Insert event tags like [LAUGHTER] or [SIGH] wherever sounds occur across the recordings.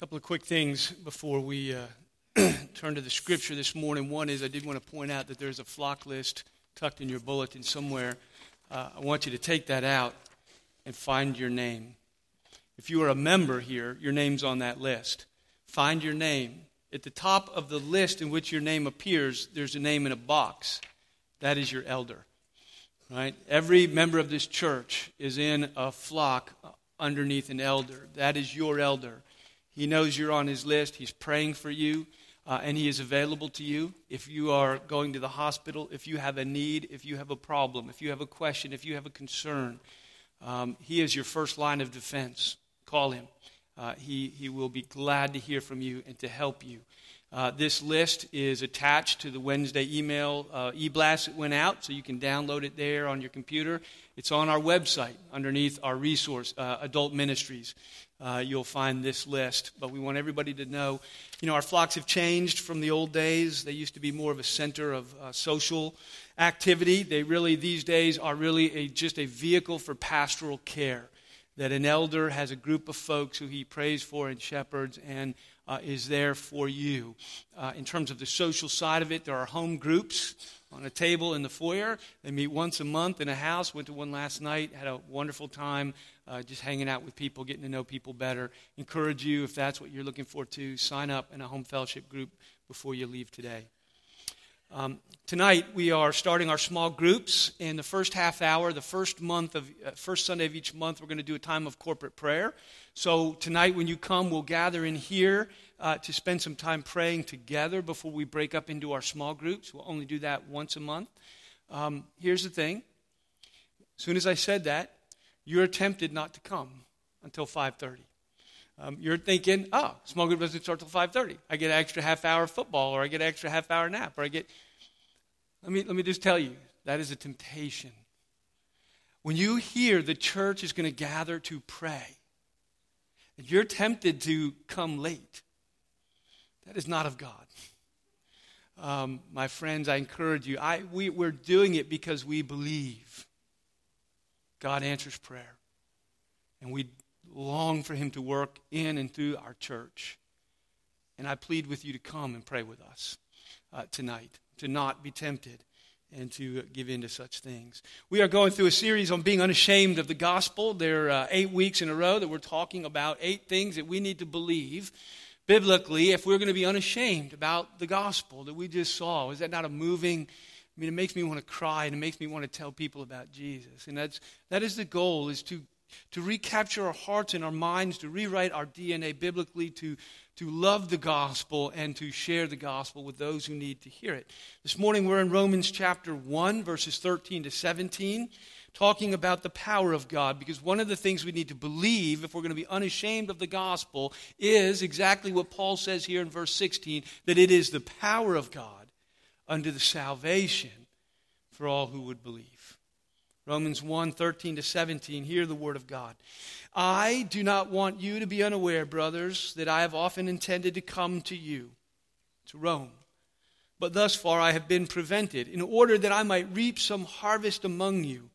couple of quick things before we uh, [CLEARS THROAT] turn to the scripture this morning. One is I did want to point out that there's a flock list tucked in your bulletin somewhere. Uh, I want you to take that out and find your name. If you are a member here, your name's on that list. Find your name. At the top of the list in which your name appears, there's a name in a box. That is your elder. Right? Every member of this church is in a flock underneath an elder. That is your elder. He knows you're on his list. He's praying for you, uh, and he is available to you. If you are going to the hospital, if you have a need, if you have a problem, if you have a question, if you have a concern, um, he is your first line of defense. Call him. Uh, he, he will be glad to hear from you and to help you. Uh, this list is attached to the Wednesday email uh, e blast that went out, so you can download it there on your computer. It's on our website underneath our resource, uh, Adult Ministries. Uh, you'll find this list. But we want everybody to know you know, our flocks have changed from the old days. They used to be more of a center of uh, social activity. They really, these days, are really a, just a vehicle for pastoral care. That an elder has a group of folks who he prays for and shepherds and uh, is there for you. Uh, in terms of the social side of it, there are home groups on a table in the foyer. They meet once a month in a house. Went to one last night, had a wonderful time uh, just hanging out with people, getting to know people better. Encourage you, if that's what you're looking for, to sign up in a home fellowship group before you leave today. Um, tonight we are starting our small groups. In the first half hour, the first month of uh, first Sunday of each month, we're going to do a time of corporate prayer. So tonight, when you come, we'll gather in here uh, to spend some time praying together before we break up into our small groups. We'll only do that once a month. Um, here's the thing: as soon as I said that, you're tempted not to come until 5:30. Um, you're thinking, oh, small group doesn't start till 5.30. I get an extra half hour football, or I get an extra half hour nap, or I get... Let me, let me just tell you, that is a temptation. When you hear the church is going to gather to pray, and you're tempted to come late, that is not of God. Um, my friends, I encourage you. I, we, we're doing it because we believe God answers prayer. And we long for Him to work in and through our church. And I plead with you to come and pray with us uh, tonight, to not be tempted and to give in to such things. We are going through a series on being unashamed of the gospel. There are uh, eight weeks in a row that we're talking about eight things that we need to believe biblically if we're going to be unashamed about the gospel that we just saw. Is that not a moving? I mean, it makes me want to cry and it makes me want to tell people about Jesus. And that's, that is the goal, is to, to recapture our hearts and our minds, to rewrite our DNA biblically, to, to love the gospel and to share the gospel with those who need to hear it. This morning we're in Romans chapter 1, verses 13 to 17, talking about the power of God, because one of the things we need to believe if we're going to be unashamed of the gospel is exactly what Paul says here in verse 16 that it is the power of God unto the salvation for all who would believe. Romans 1 13 to 17, hear the word of God. I do not want you to be unaware, brothers, that I have often intended to come to you, to Rome. But thus far I have been prevented, in order that I might reap some harvest among you,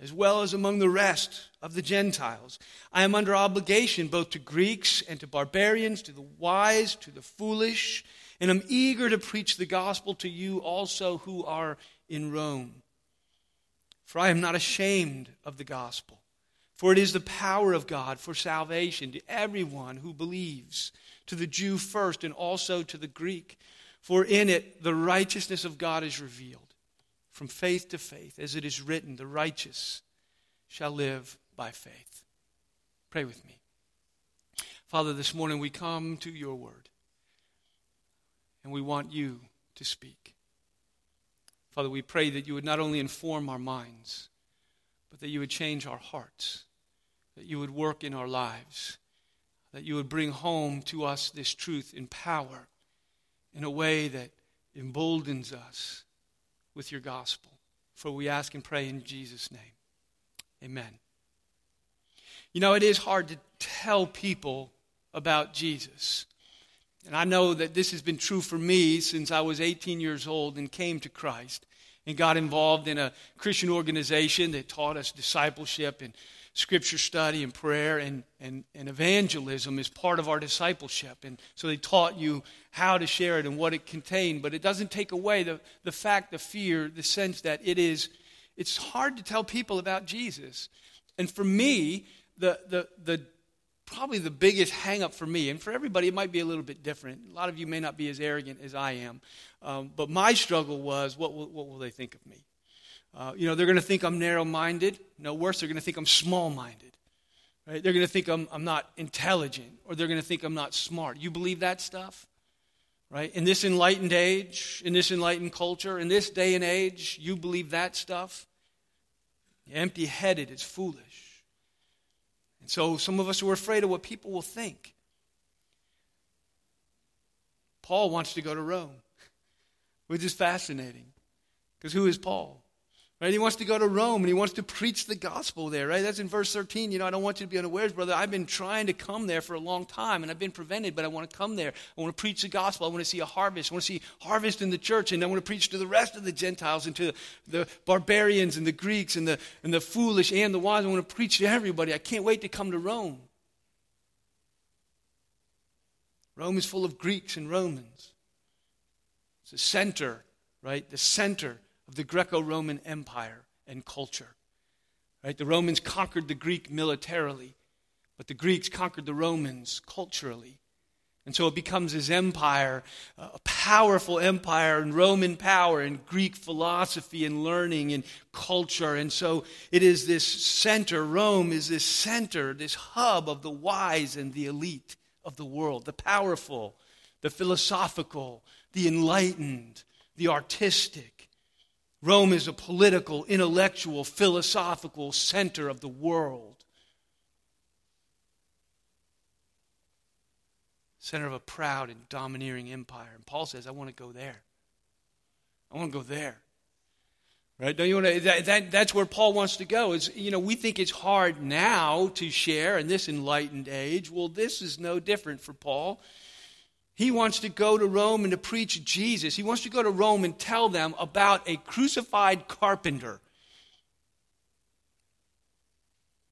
as well as among the rest of the Gentiles. I am under obligation both to Greeks and to barbarians, to the wise, to the foolish, and I'm eager to preach the gospel to you also who are in Rome. For I am not ashamed of the gospel for it is the power of God for salvation to everyone who believes, to the Jew first and also to the Greek. For in it the righteousness of God is revealed from faith to faith, as it is written, the righteous shall live by faith. Pray with me. Father, this morning we come to your word, and we want you to speak. Father, we pray that you would not only inform our minds, but that you would change our hearts that you would work in our lives, that you would bring home to us this truth in power in a way that emboldens us with your gospel. For we ask and pray in Jesus' name. Amen. You know, it is hard to tell people about Jesus. And I know that this has been true for me since I was 18 years old and came to Christ and got involved in a Christian organization that taught us discipleship and scripture study and prayer and, and, and evangelism is part of our discipleship. And so they taught you how to share it and what it contained, but it doesn't take away the, the fact, the fear, the sense that it is, it's hard to tell people about Jesus. And for me, the, the, the probably the biggest hangup for me, and for everybody, it might be a little bit different. A lot of you may not be as arrogant as I am, um, but my struggle was what will, what will they think of me? Uh, you know, they're going to think I'm narrow minded. No, worse, they're going to think I'm small minded. Right? They're going to think I'm, I'm not intelligent, or they're going to think I'm not smart. You believe that stuff? Right? In this enlightened age, in this enlightened culture, in this day and age, you believe that stuff? Empty headed is foolish. So some of us are afraid of what people will think. Paul wants to go to Rome, [LAUGHS] which is fascinating. Because who is Paul? Right? He wants to go to Rome and he wants to preach the gospel there, right? That's in verse 13. You know, I don't want you to be unawares, brother. I've been trying to come there for a long time and I've been prevented, but I want to come there. I want to preach the gospel. I want to see a harvest. I want to see harvest in the church and I want to preach to the rest of the Gentiles and to the barbarians and the Greeks and the, and the foolish and the wise. I want to preach to everybody. I can't wait to come to Rome. Rome is full of Greeks and Romans. It's the center, right? The center of the Greco Roman Empire and culture. Right? The Romans conquered the Greek militarily, but the Greeks conquered the Romans culturally. And so it becomes this empire, uh, a powerful empire and Roman power and Greek philosophy and learning and culture. And so it is this center, Rome is this center, this hub of the wise and the elite of the world, the powerful, the philosophical, the enlightened, the artistic. Rome is a political, intellectual, philosophical center of the world. Center of a proud and domineering empire. And Paul says, I want to go there. I want to go there. Right? Don't you want to, that, that, that's where Paul wants to go. Is you know, we think it's hard now to share in this enlightened age. Well, this is no different for Paul. He wants to go to Rome and to preach Jesus. He wants to go to Rome and tell them about a crucified carpenter.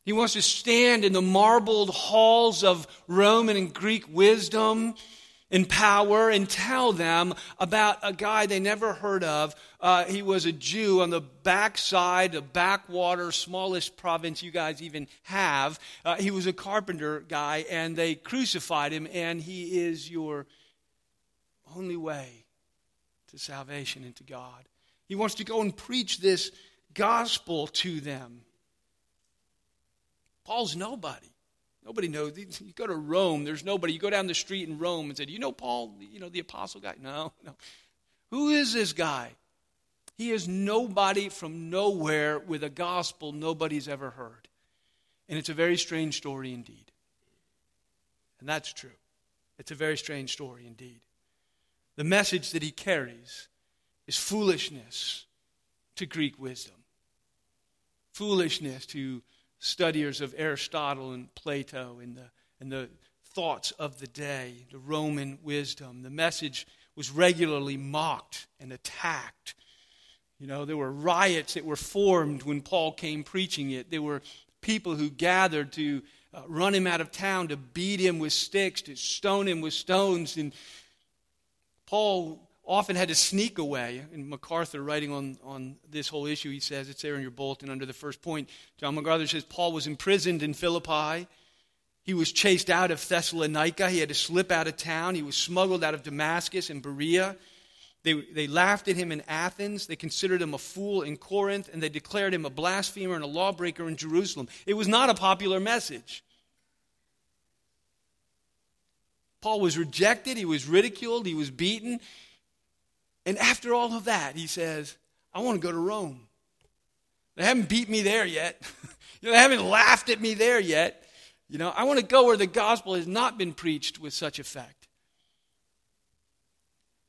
He wants to stand in the marbled halls of Roman and Greek wisdom and power and tell them about a guy they never heard of. Uh, he was a Jew on the backside, the backwater, smallest province you guys even have. Uh, he was a carpenter guy, and they crucified him, and he is your only way to salvation and to God. He wants to go and preach this gospel to them. Paul's nobody. Nobody knows. You go to Rome, there's nobody. You go down the street in Rome and say, you know Paul, you know, the apostle guy? No, no. Who is this guy? He is nobody from nowhere with a gospel nobody's ever heard. And it's a very strange story indeed. And that's true. It's a very strange story indeed the message that he carries is foolishness to Greek wisdom, foolishness to studiers of Aristotle and Plato and the, and the thoughts of the day, the Roman wisdom. The message was regularly mocked and attacked. You know, there were riots that were formed when Paul came preaching it. There were people who gathered to uh, run him out of town, to beat him with sticks, to stone him with stones. And Paul often had to sneak away. And MacArthur, writing on, on this whole issue, he says, it's there in your bulletin under the first point. John MacArthur says Paul was imprisoned in Philippi. He was chased out of Thessalonica. He had to slip out of town. He was smuggled out of Damascus and Berea. They, they laughed at him in Athens. They considered him a fool in Corinth. And they declared him a blasphemer and a lawbreaker in Jerusalem. It was not a popular message. Paul was rejected, he was ridiculed, he was beaten. And after all of that, he says, I want to go to Rome. They haven't beat me there yet. [LAUGHS] you know, they haven't laughed at me there yet. You know, I want to go where the gospel has not been preached with such effect.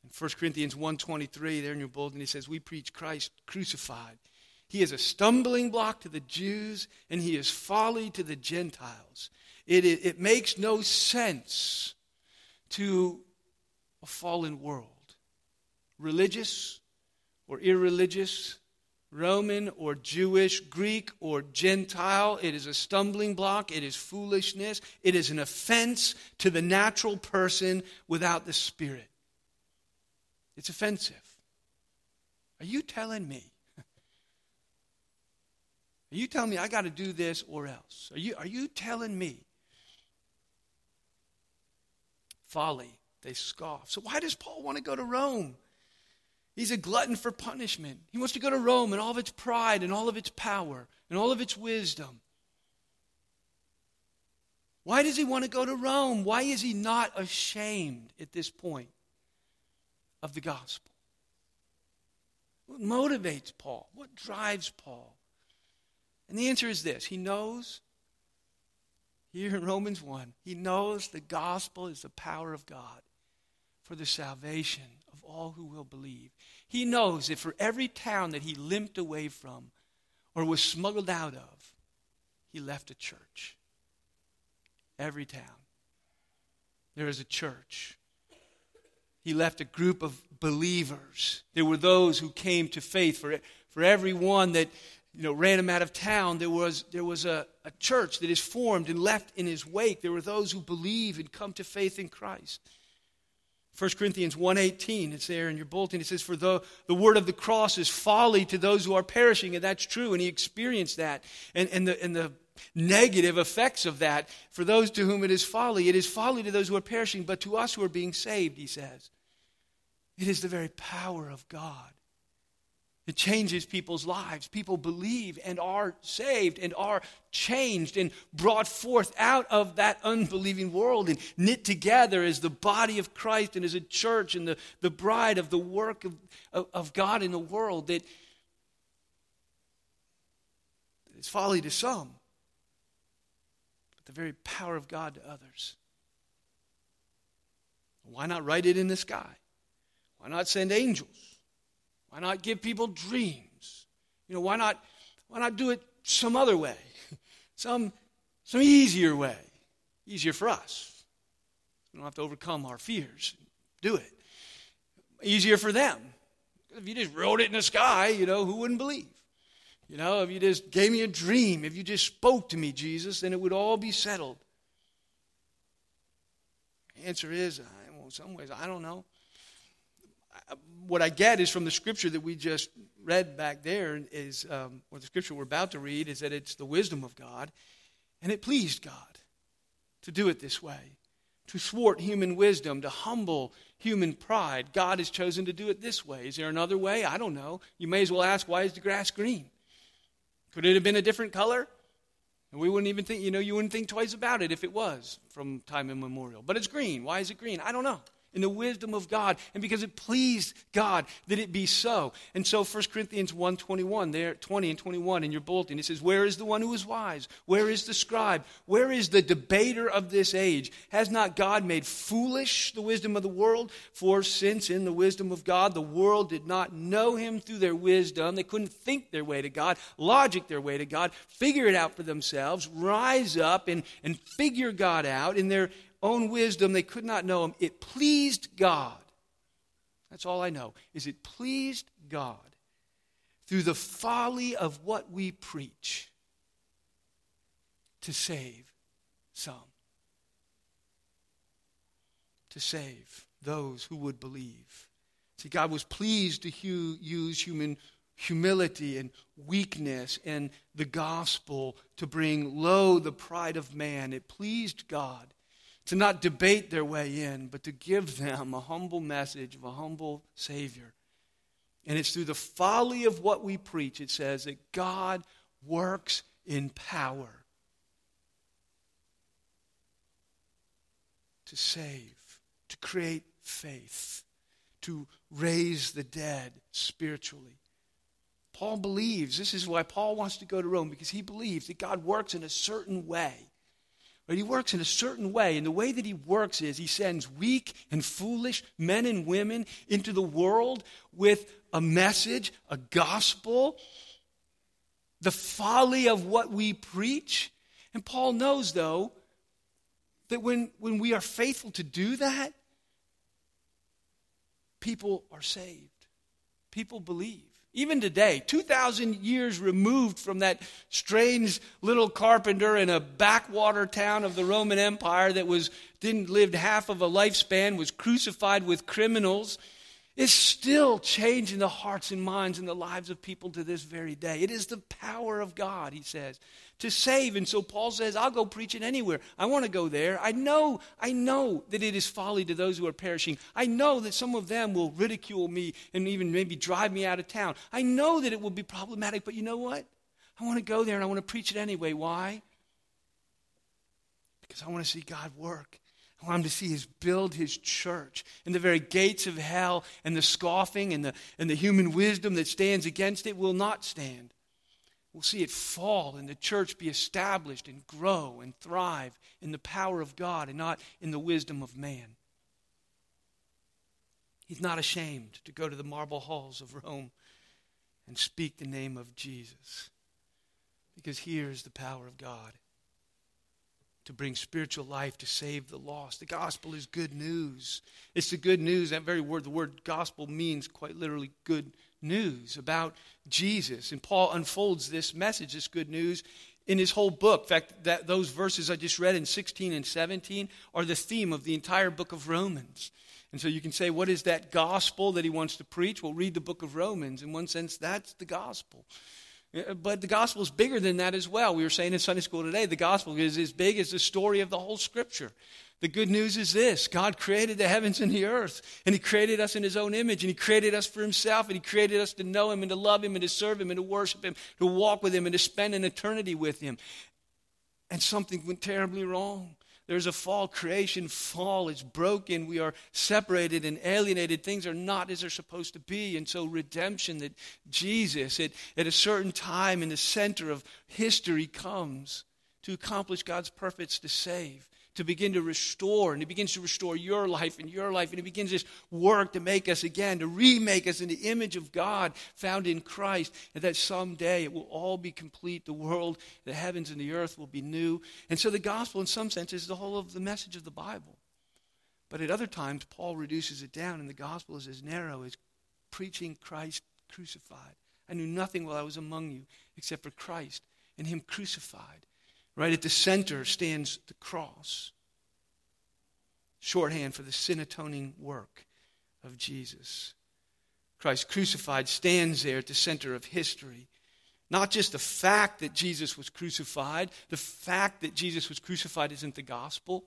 In 1 Corinthians 1.23, there in your bulletin, he says, We preach Christ crucified. He is a stumbling block to the Jews, and he is folly to the Gentiles. It, it, it makes no sense to a fallen world, religious or irreligious, Roman or Jewish, Greek or Gentile. It is a stumbling block. It is foolishness. It is an offense to the natural person without the Spirit. It's offensive. Are you telling me? [LAUGHS] Are you telling me I got to do this or else? Are you, are you telling me? Folly. They scoff. So, why does Paul want to go to Rome? He's a glutton for punishment. He wants to go to Rome and all of its pride and all of its power and all of its wisdom. Why does he want to go to Rome? Why is he not ashamed at this point of the gospel? What motivates Paul? What drives Paul? And the answer is this He knows, here in Romans 1, he knows the gospel is the power of God for the salvation of all who will believe. He knows that for every town that he limped away from or was smuggled out of, he left a church. Every town. There is a church. He left a group of believers. There were those who came to faith. For, for everyone that you know, ran him out of town, there was, there was a, a church that is formed and left in his wake. There were those who believe and come to faith in Christ. 1 Corinthians 1.18, it's there in your bulletin. It says, For the, the word of the cross is folly to those who are perishing. And that's true. And he experienced that. And, and, the, and the negative effects of that, for those to whom it is folly, it is folly to those who are perishing. But to us who are being saved, he says, it is the very power of God. It changes people's lives. People believe and are saved and are changed and brought forth out of that unbelieving world and knit together as the body of Christ and as a church and the, the bride of the work of, of, of God in the world that is folly to some, but the very power of God to others. Why not write it in the sky? Why not send angels? Why not give people dreams? You know, why not, why not do it some other way? [LAUGHS] some, some easier way. Easier for us. We don't have to overcome our fears. Do it. Easier for them. If you just wrote it in the sky, you know, who wouldn't believe? You know, if you just gave me a dream, if you just spoke to me, Jesus, then it would all be settled. The answer is, well, in some ways, I don't know what I get is from the scripture that we just read back there is, um, or the scripture we're about to read, is that it's the wisdom of God, and it pleased God to do it this way, to thwart human wisdom, to humble human pride. God has chosen to do it this way. Is there another way? I don't know. You may as well ask, why is the grass green? Could it have been a different color? And we wouldn't even think, you know, you wouldn't think twice about it if it was from time immemorial. But it's green. Why is it green? I don't know in the wisdom of God and because it pleased God that it be so. And so 1 Corinthians 1 21, there 20 and 21 in your bulletin, it says, Where is the one who is wise? Where is the scribe? Where is the debater of this age? Has not God made foolish the wisdom of the world? For since in the wisdom of God the world did not know him through their wisdom, they couldn't think their way to God, logic their way to God, figure it out for themselves, rise up and, and figure God out in their own wisdom, they could not know him. It pleased God. That's all I know. Is it pleased God through the folly of what we preach to save some. To save those who would believe. See, God was pleased to use human humility and weakness and the gospel to bring low the pride of man. It pleased God to not debate their way in, but to give them a humble message of a humble Savior. And it's through the folly of what we preach, it says, that God works in power to save, to create faith, to raise the dead spiritually. Paul believes, this is why Paul wants to go to Rome, because he believes that God works in a certain way but he works in a certain way. And the way that he works is he sends weak and foolish men and women into the world with a message, a gospel, the folly of what we preach. And Paul knows, though, that when, when we are faithful to do that, people are saved. People believe. Even today, 2,000 years removed from that strange little carpenter in a backwater town of the Roman Empire that was, didn't live half of a lifespan, was crucified with criminals, is still changing the hearts and minds and the lives of people to this very day. It is the power of God, he says to save. And so Paul says, I'll go preach it anywhere. I want to go there. I know, I know that it is folly to those who are perishing. I know that some of them will ridicule me and even maybe drive me out of town. I know that it will be problematic, but you know what? I want to go there and I want to preach it anyway. Why? Because I want to see God work. I want him to see his build his church. And the very gates of hell and the scoffing and the, and the human wisdom that stands against it will not stand. We'll see it fall and the church be established and grow and thrive in the power of God and not in the wisdom of man. He's not ashamed to go to the marble halls of Rome and speak the name of Jesus because here is the power of God to bring spiritual life to save the lost. The gospel is good news. It's the good news. That very word, the word gospel means quite literally good news about Jesus. And Paul unfolds this message, this good news, in his whole book. In fact, that, those verses I just read in 16 and 17 are the theme of the entire book of Romans. And so you can say, what is that gospel that he wants to preach? Well, read the book of Romans. In one sense, that's the gospel. Uh, but the gospel is bigger than that as well. We were saying in Sunday school today, the gospel is as big as the story of the whole scripture. The good news is this God created the heavens and the earth, and He created us in His own image, and He created us for Himself, and He created us to know Him, and to love Him, and to serve Him, and to worship Him, to walk with Him, and to spend an eternity with Him. And something went terribly wrong. There's a fall. Creation fall is broken. We are separated and alienated. Things are not as they're supposed to be. And so, redemption that Jesus, at, at a certain time in the center of history, comes to accomplish God's purpose to save to begin to restore, and He begins to restore your life and your life, and He begins this work to make us again, to remake us in the image of God found in Christ, and that someday it will all be complete. The world, the heavens, and the earth will be new. And so the gospel, in some sense, is the whole of the message of the Bible. But at other times, Paul reduces it down, and the gospel is as narrow as preaching Christ crucified. I knew nothing while I was among you except for Christ and Him crucified. Right at the center stands the cross, shorthand for the sin atoning work of Jesus. Christ crucified stands there at the center of history. Not just the fact that Jesus was crucified, the fact that Jesus was crucified isn't the gospel.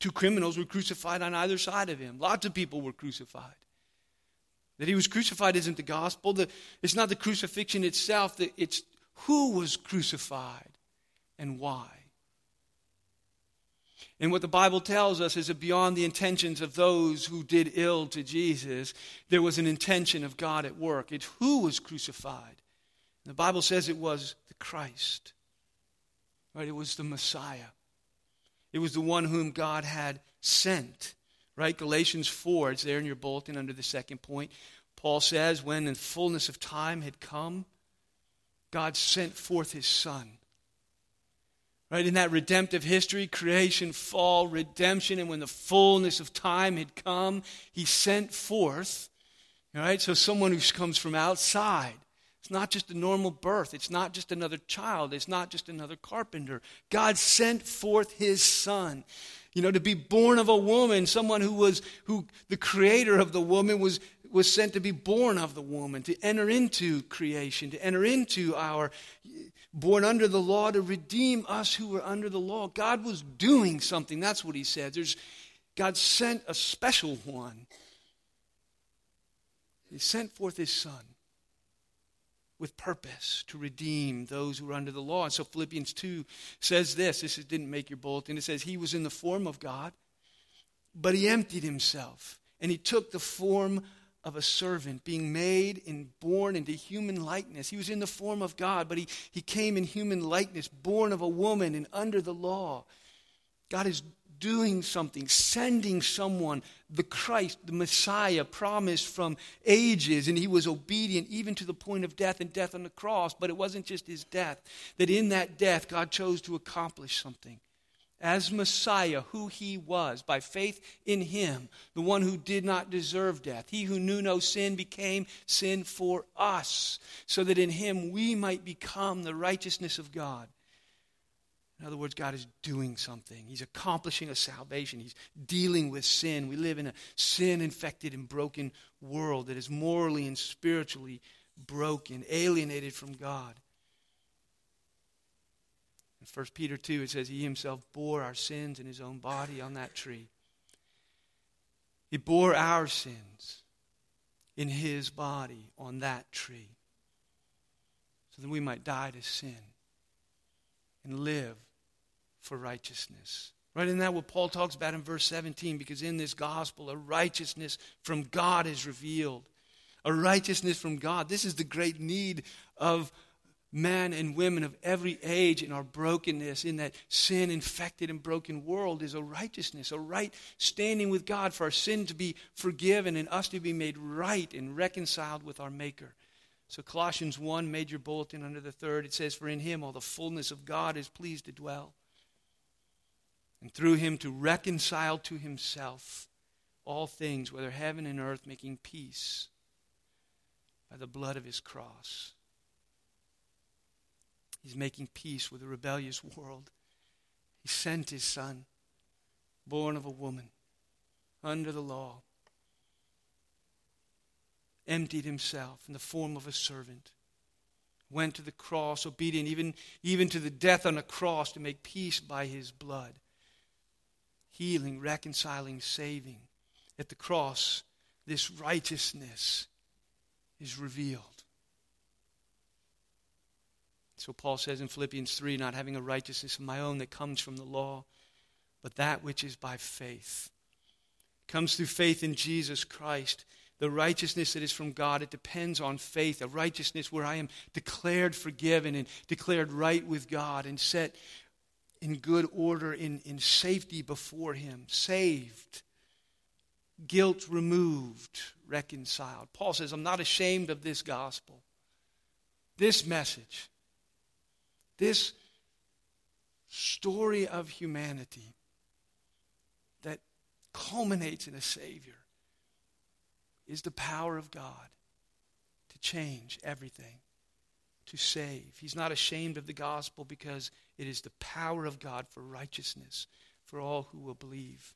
Two criminals were crucified on either side of him. Lots of people were crucified. That he was crucified isn't the gospel. The, it's not the crucifixion itself, the, it's who was crucified and why. And what the Bible tells us is that beyond the intentions of those who did ill to Jesus, there was an intention of God at work. It's who was crucified. And the Bible says it was the Christ. Right? It was the Messiah. It was the one whom God had sent. Right? Galatians 4, it's there in your bulletin under the second point. Paul says, when the fullness of time had come, God sent forth his son. Right, in that redemptive history, creation, fall, redemption, and when the fullness of time had come, he sent forth, right? So someone who comes from outside. It's not just a normal birth. It's not just another child. It's not just another carpenter. God sent forth his son. You know, to be born of a woman, someone who was, who the creator of the woman was was sent to be born of the woman, to enter into creation, to enter into our born under the law to redeem us who were under the law. God was doing something. That's what he said. There's, God sent a special one. He sent forth his son with purpose to redeem those who are under the law. And so Philippians 2 says this. This didn't make your bulletin. It says, He was in the form of God, but he emptied himself. And he took the form of a servant, being made and born into human likeness. He was in the form of God, but he, he came in human likeness, born of a woman and under the law. God is doing something, sending someone, the Christ, the Messiah, promised from ages, and he was obedient even to the point of death and death on the cross. But it wasn't just his death, that in that death, God chose to accomplish something. As Messiah who he was by faith in him, the one who did not deserve death. He who knew no sin became sin for us, so that in him we might become the righteousness of God. In other words, God is doing something. He's accomplishing a salvation. He's dealing with sin. We live in a sin infected and broken world that is morally and spiritually broken, alienated from God. In 1 Peter 2, it says, He himself bore our sins in his own body on that tree. He bore our sins in his body on that tree so that we might die to sin and live for righteousness. Right? Isn't that what Paul talks about in verse 17? Because in this gospel, a righteousness from God is revealed. A righteousness from God. This is the great need of men and women of every age in our brokenness, in that sin infected and broken world, is a righteousness, a right standing with God for our sin to be forgiven and us to be made right and reconciled with our Maker. So, Colossians 1, major bulletin under the third, it says, For in him all the fullness of God is pleased to dwell, and through him to reconcile to himself all things, whether heaven and earth, making peace by the blood of his cross. He's making peace with a rebellious world. He sent his son, born of a woman, under the law, emptied himself in the form of a servant, went to the cross, obedient even, even to the death on a cross to make peace by his blood, healing, reconciling, saving. At the cross, this righteousness is revealed. So Paul says in Philippians 3 not having a righteousness of my own that comes from the law, but that which is by faith. It comes through faith in Jesus Christ. The righteousness that is from God, it depends on faith, a righteousness where I am declared forgiven and declared right with God and set in good order, in, in safety before Him, saved, guilt removed, reconciled. Paul says, I'm not ashamed of this gospel, this message this story of humanity that culminates in a Savior is the power of God to change everything, to save. He's not ashamed of the gospel because it is the power of God for righteousness for all who will believe.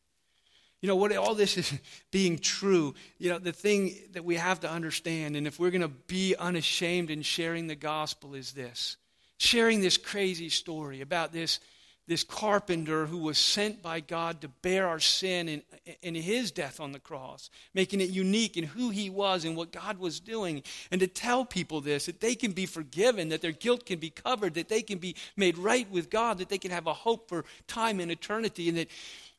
You know, what all this is [LAUGHS] being true, you know, the thing that we have to understand, and if we're going to be unashamed in sharing the gospel, is this sharing this crazy story about this, this carpenter who was sent by God to bear our sin in, in his death on the cross, making it unique in who he was and what God was doing, and to tell people this, that they can be forgiven, that their guilt can be covered, that they can be made right with God, that they can have a hope for time and eternity, and that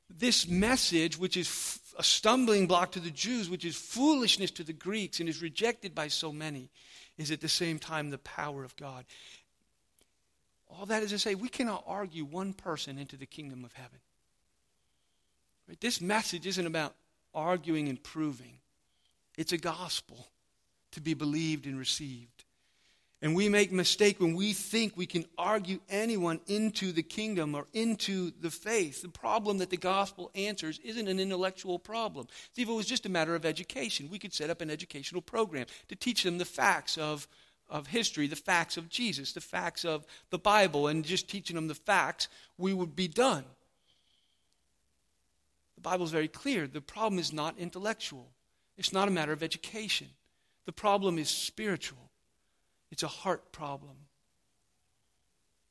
this message, which is a stumbling block to the Jews, which is foolishness to the Greeks and is rejected by so many, is at the same time the power of God. All that is to say, we cannot argue one person into the kingdom of heaven. Right? This message isn't about arguing and proving, it's a gospel to be believed and received. And we make mistake when we think we can argue anyone into the kingdom or into the faith. The problem that the gospel answers isn't an intellectual problem. See, if it was just a matter of education, we could set up an educational program to teach them the facts of of history, the facts of Jesus, the facts of the Bible, and just teaching them the facts, we would be done. The Bible is very clear. The problem is not intellectual, it's not a matter of education. The problem is spiritual, it's a heart problem.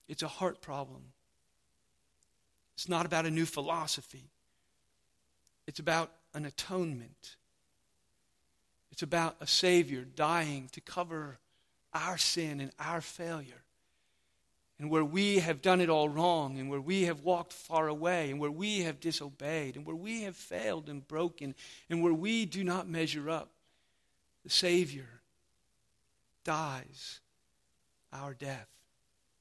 It's a heart problem. It's not about a new philosophy. It's about an atonement. It's about a Savior dying to cover our sin and our failure. And where we have done it all wrong, and where we have walked far away, and where we have disobeyed, and where we have failed and broken, and where we do not measure up, the Savior dies our death.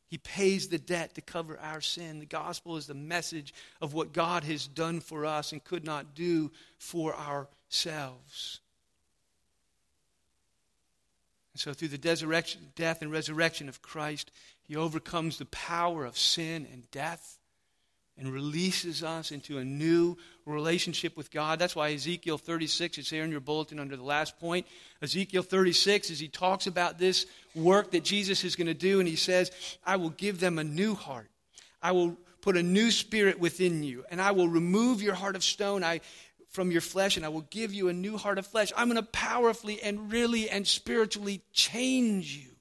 He pays the debt to cover our sin. The gospel is the message of what God has done for us and could not do for ourselves. And so, through the death and resurrection of Christ, he overcomes the power of sin and death and releases us into a new relationship with God. That's why Ezekiel 36 is here in your bulletin under the last point. Ezekiel 36 as he talks about this work that Jesus is going to do, and he says, I will give them a new heart. I will put a new spirit within you, and I will remove your heart of stone. I from your flesh, and I will give you a new heart of flesh. I'm going to powerfully and really and spiritually change you.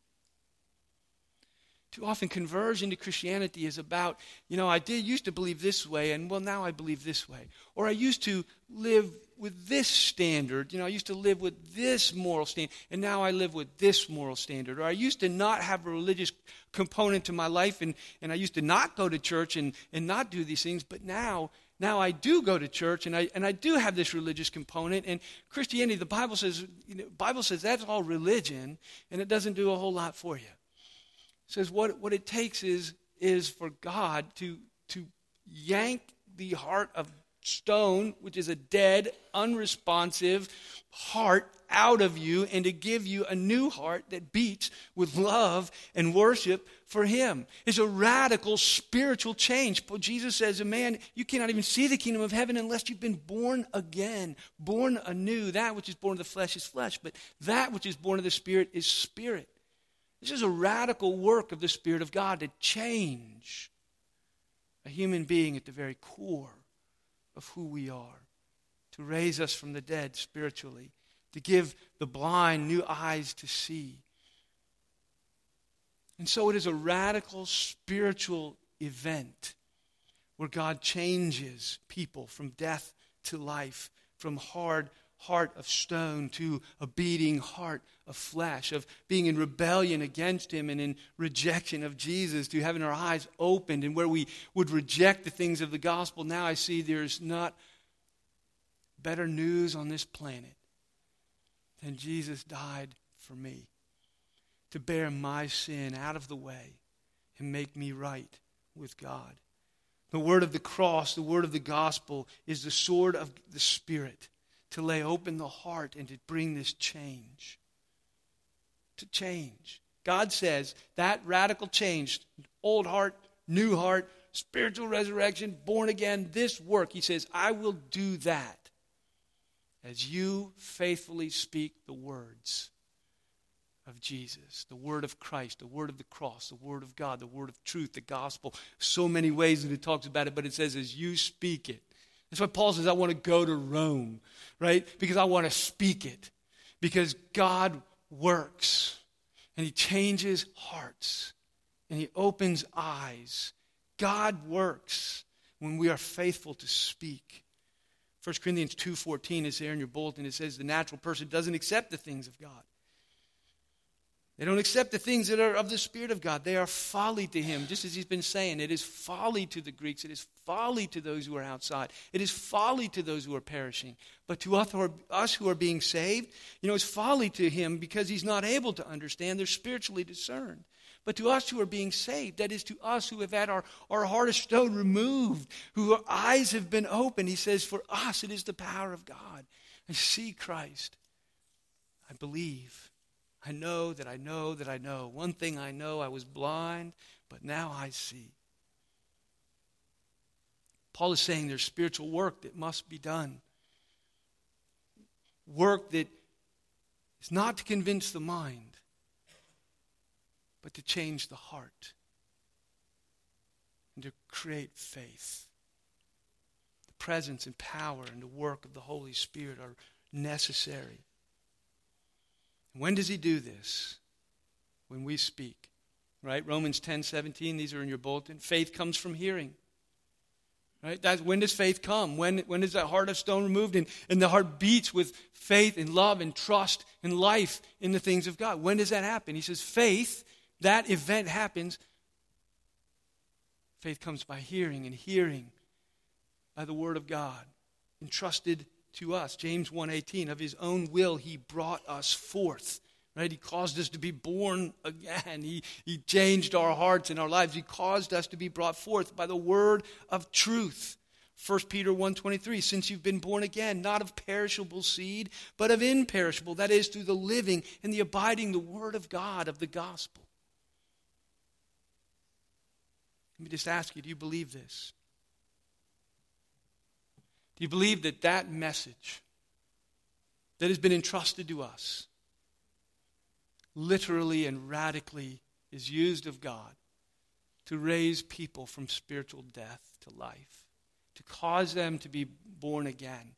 Too often, conversion to Christianity is about, you know, I did used to believe this way, and well, now I believe this way. Or I used to live with this standard. You know, I used to live with this moral standard, and now I live with this moral standard. Or I used to not have a religious component to my life, and, and I used to not go to church and, and not do these things, but now now I do go to church and I, and I do have this religious component. And Christianity, the Bible says, you know, Bible says that's all religion, and it doesn't do a whole lot for you. It says what, what it takes is, is for God to, to yank the heart of stone, which is a dead, unresponsive heart, out of you and to give you a new heart that beats with love and worship for Him. It's a radical spiritual change. But Jesus says, a man, you cannot even see the kingdom of heaven unless you've been born again, born anew. That which is born of the flesh is flesh, but that which is born of the Spirit is spirit. This is a radical work of the Spirit of God to change a human being at the very core of who we are, to raise us from the dead spiritually, to give the blind new eyes to see. And so it is a radical spiritual event where God changes people from death to life, from hard heart of stone to a beating heart of flesh, of being in rebellion against Him and in rejection of Jesus, to having our eyes opened and where we would reject the things of the gospel. Now I see there's not better news on this planet than Jesus died for me to bear my sin out of the way and make me right with God. The word of the cross, the word of the gospel, is the sword of the Spirit to lay open the heart and to bring this change. To change. God says that radical change, old heart, new heart, spiritual resurrection, born again, this work, He says, I will do that as you faithfully speak the words of Jesus, the word of Christ, the word of the cross, the word of God, the word of truth, the gospel. So many ways that it talks about it, but it says, as you speak it. That's why Paul says, I want to go to Rome, right? Because I want to speak it. Because God works and He changes hearts and He opens eyes. God works when we are faithful to speak. 1 Corinthians 2.14 is there in your bulletin. It says the natural person doesn't accept the things of God. They don't accept the things that are of the Spirit of God. They are folly to him, just as he's been saying. It is folly to the Greeks. It is folly to those who are outside. It is folly to those who are perishing. But to us who are being saved, you know, it's folly to him because he's not able to understand. They're spiritually discerned. But to us who are being saved, that is to us who have had our, our heart of stone removed, whose eyes have been opened, he says, for us it is the power of God. I see Christ. I believe. I know that I know that I know. One thing I know I was blind, but now I see. Paul is saying there's spiritual work that must be done. Work that is not to convince the mind, but to change the heart and to create faith. The presence and power and the work of the Holy Spirit are necessary. When does he do this? When we speak. Right? Romans 10 17, these are in your bulletin. Faith comes from hearing. Right? That's, when does faith come? When, when is that heart of stone removed and, and the heart beats with faith and love and trust and life in the things of God? When does that happen? He says, faith, that event happens. Faith comes by hearing and hearing by the word of God, entrusted to us. James 1:18 of his own will he brought us forth. Right? He caused us to be born again. He, he changed our hearts and our lives. He caused us to be brought forth by the word of truth. 1 Peter 1:23 Since you've been born again, not of perishable seed, but of imperishable, that is through the living and the abiding the word of God of the gospel. Let me just ask you, do you believe this? Do you believe that that message that has been entrusted to us literally and radically is used of God to raise people from spiritual death to life, to cause them to be born again,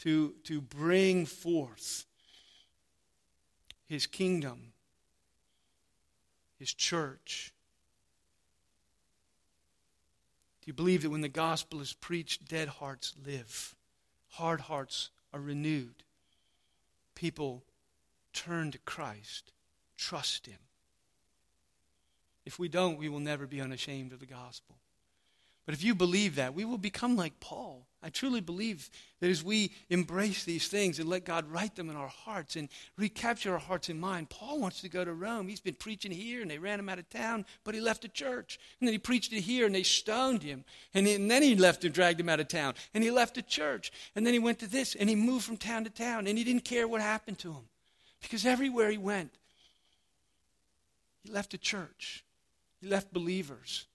to, to bring forth his kingdom, his church. Do you believe that when the gospel is preached, dead hearts live, hard hearts are renewed, people turn to Christ, trust him? If we don't, we will never be unashamed of the gospel. But if you believe that, we will become like Paul. I truly believe that as we embrace these things and let God write them in our hearts and recapture our hearts and mind, Paul wants to go to Rome. He's been preaching here and they ran him out of town, but he left the church. And then he preached it here and they stoned him. And, then he left and dragged him out of town. And he left the church. And then he went to this and he moved from town to town and he didn't care what happened to him. Because everywhere he went, he left the church. He left believers.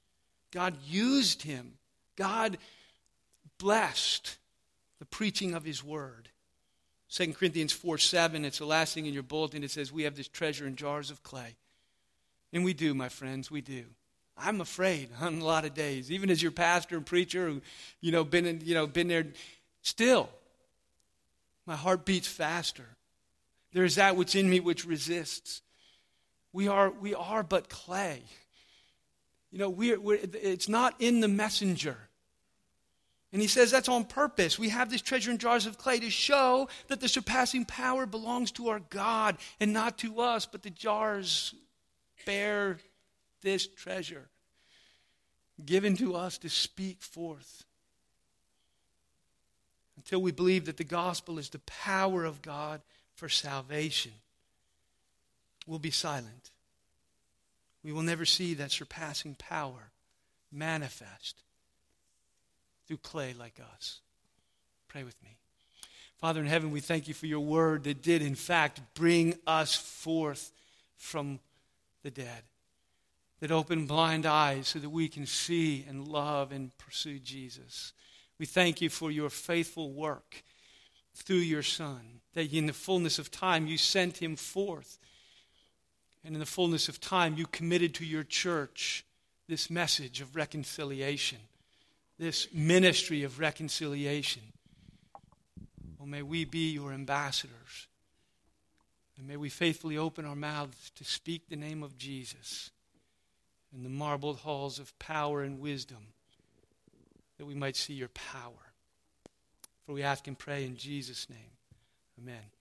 God used him. God blessed the preaching of his word. 2 Corinthians 4 7, it's the last thing in your bulletin. It says, We have this treasure in jars of clay. And we do, my friends, we do. I'm afraid on a lot of days, even as your pastor and preacher who, you know, been, in, you know, been there, still, my heart beats faster. There is that which in me which resists. We are, we are but clay. You know, we're, we're, it's not in the messenger. And he says that's on purpose. We have this treasure in jars of clay to show that the surpassing power belongs to our God and not to us, but the jars bear this treasure given to us to speak forth. Until we believe that the gospel is the power of God for salvation, we'll be silent we will never see that surpassing power manifest through clay like us. Pray with me. Father in heaven, we thank you for your word that did, in fact, bring us forth from the dead, that opened blind eyes so that we can see and love and pursue Jesus. We thank you for your faithful work through your Son, that in the fullness of time you sent him forth and in the fullness of time, you committed to your church this message of reconciliation, this ministry of reconciliation. Well, may we be your ambassadors. And may we faithfully open our mouths to speak the name of Jesus in the marbled halls of power and wisdom, that we might see your power. For we ask and pray in Jesus' name. Amen.